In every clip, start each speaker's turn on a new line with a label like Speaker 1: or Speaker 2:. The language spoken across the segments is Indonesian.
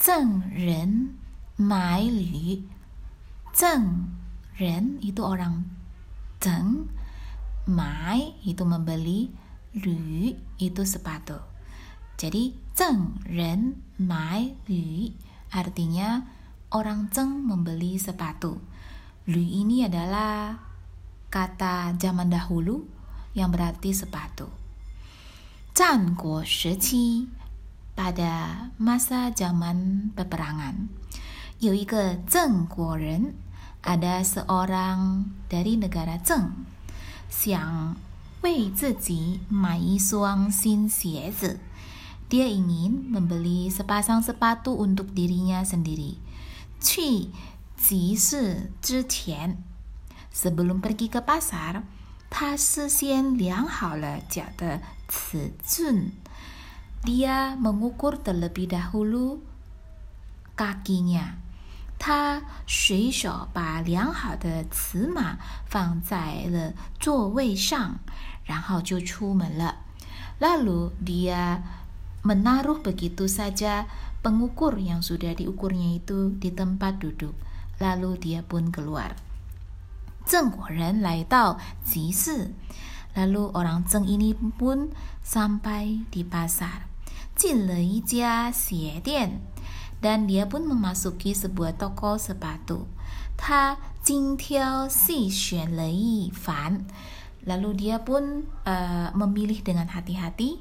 Speaker 1: 赠人买履，赠 ren itu orang zeng, mai itu membeli, lü itu sepatu. Jadi zeng ren mai lü artinya orang zeng membeli sepatu. Lü ini adalah kata zaman dahulu yang berarti sepatu. 战国时期 pada masa zaman peperangan. Ren, ada seorang dari negara Zheng, Xiang Wei Ziji Mai Suang Xin Xiezi. Dia ingin membeli sepasang sepatu untuk dirinya sendiri. Qi Ji Shi Zhi Tian. Sebelum pergi ke pasar, 他事先量好了脚的尺寸。 dia mengukur terlebih dahulu kakinya. 他随手把量好的尺码放在了座位上，然后就出门了。Lalu dia menaruh begitu saja pengukur yang sudah diukurnya itu di tempat duduk. Lalu dia pun keluar. Zheng lai tao Lalu orang Zheng ini pun sampai di pasar. 进了一家鞋店，dan dia pun memasuki sebuah toko sepatu. 他精挑细选了一番，lalu dia pun uh, memilih dengan hati-hati.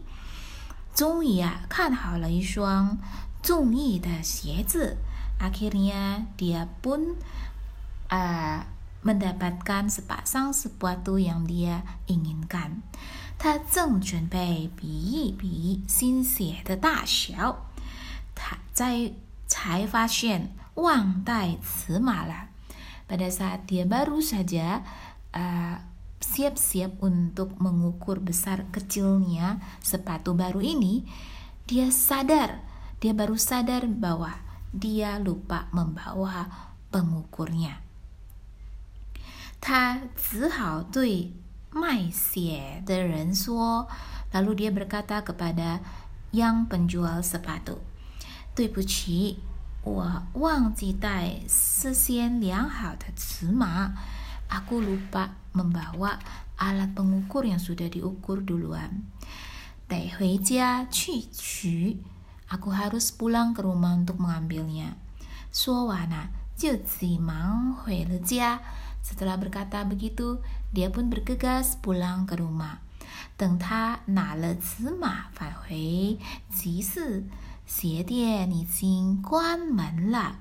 Speaker 1: 终于啊，看好了一双中意的鞋子。Akhirnya dia pun uh, mendapatkan sepasang sepatu yang dia inginkan. 他正准备比一比新鞋的大小，他在才发现忘带尺码了。Pada saat dia baru saja uh, siap-siap untuk mengukur besar kecilnya sepatu baru ini, dia sadar, dia baru sadar bahwa dia lupa membawa pengukurnya. 他只好对 卖鞋的人说，lalu dia berkata kepada yang penjual sepatu，对不起，我忘记带事先量好的尺码，aku lupa membawa alat pengukur yang sudah diukur duluan，得回家去取，aku harus pulang ke rumah untuk mengambilnya。说完了，就急忙回了家。 setelah berkata begitu, dia pun bergegas pulang ke rumah. 等他拿了尺码返回集市，鞋店已经关门了。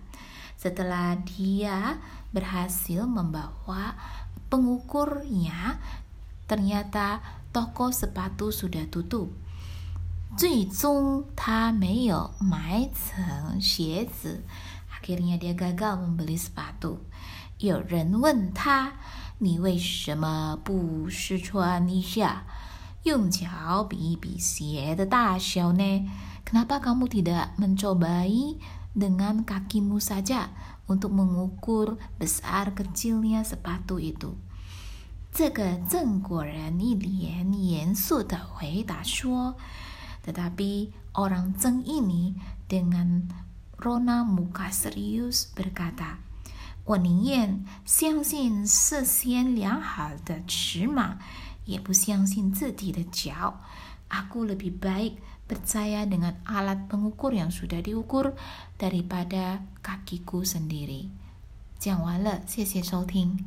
Speaker 1: Setelah dia berhasil membawa pengukurnya, ternyata toko sepatu sudah tutup. 最终他没有买成鞋子，akhirnya dia gagal membeli sepatu. 有人问他：“你为什么不试穿一下，用脚比一比鞋的大小呢？Kenapa kamu tidak mencobai dengan kakimu saja untuk mengukur besar kecilnya sepatu itu？” 这个郑国人一脸严肃地回答说：“Tetapi orang Zeng ini dengan rona muka serius berkata.” 我宁愿相信事先量好的尺码，也不相信自己的脚。Aku lebih baik percaya dengan alat pengukur yang sudah diukur daripada kakiku sendiri. 讲完了，谢谢收听。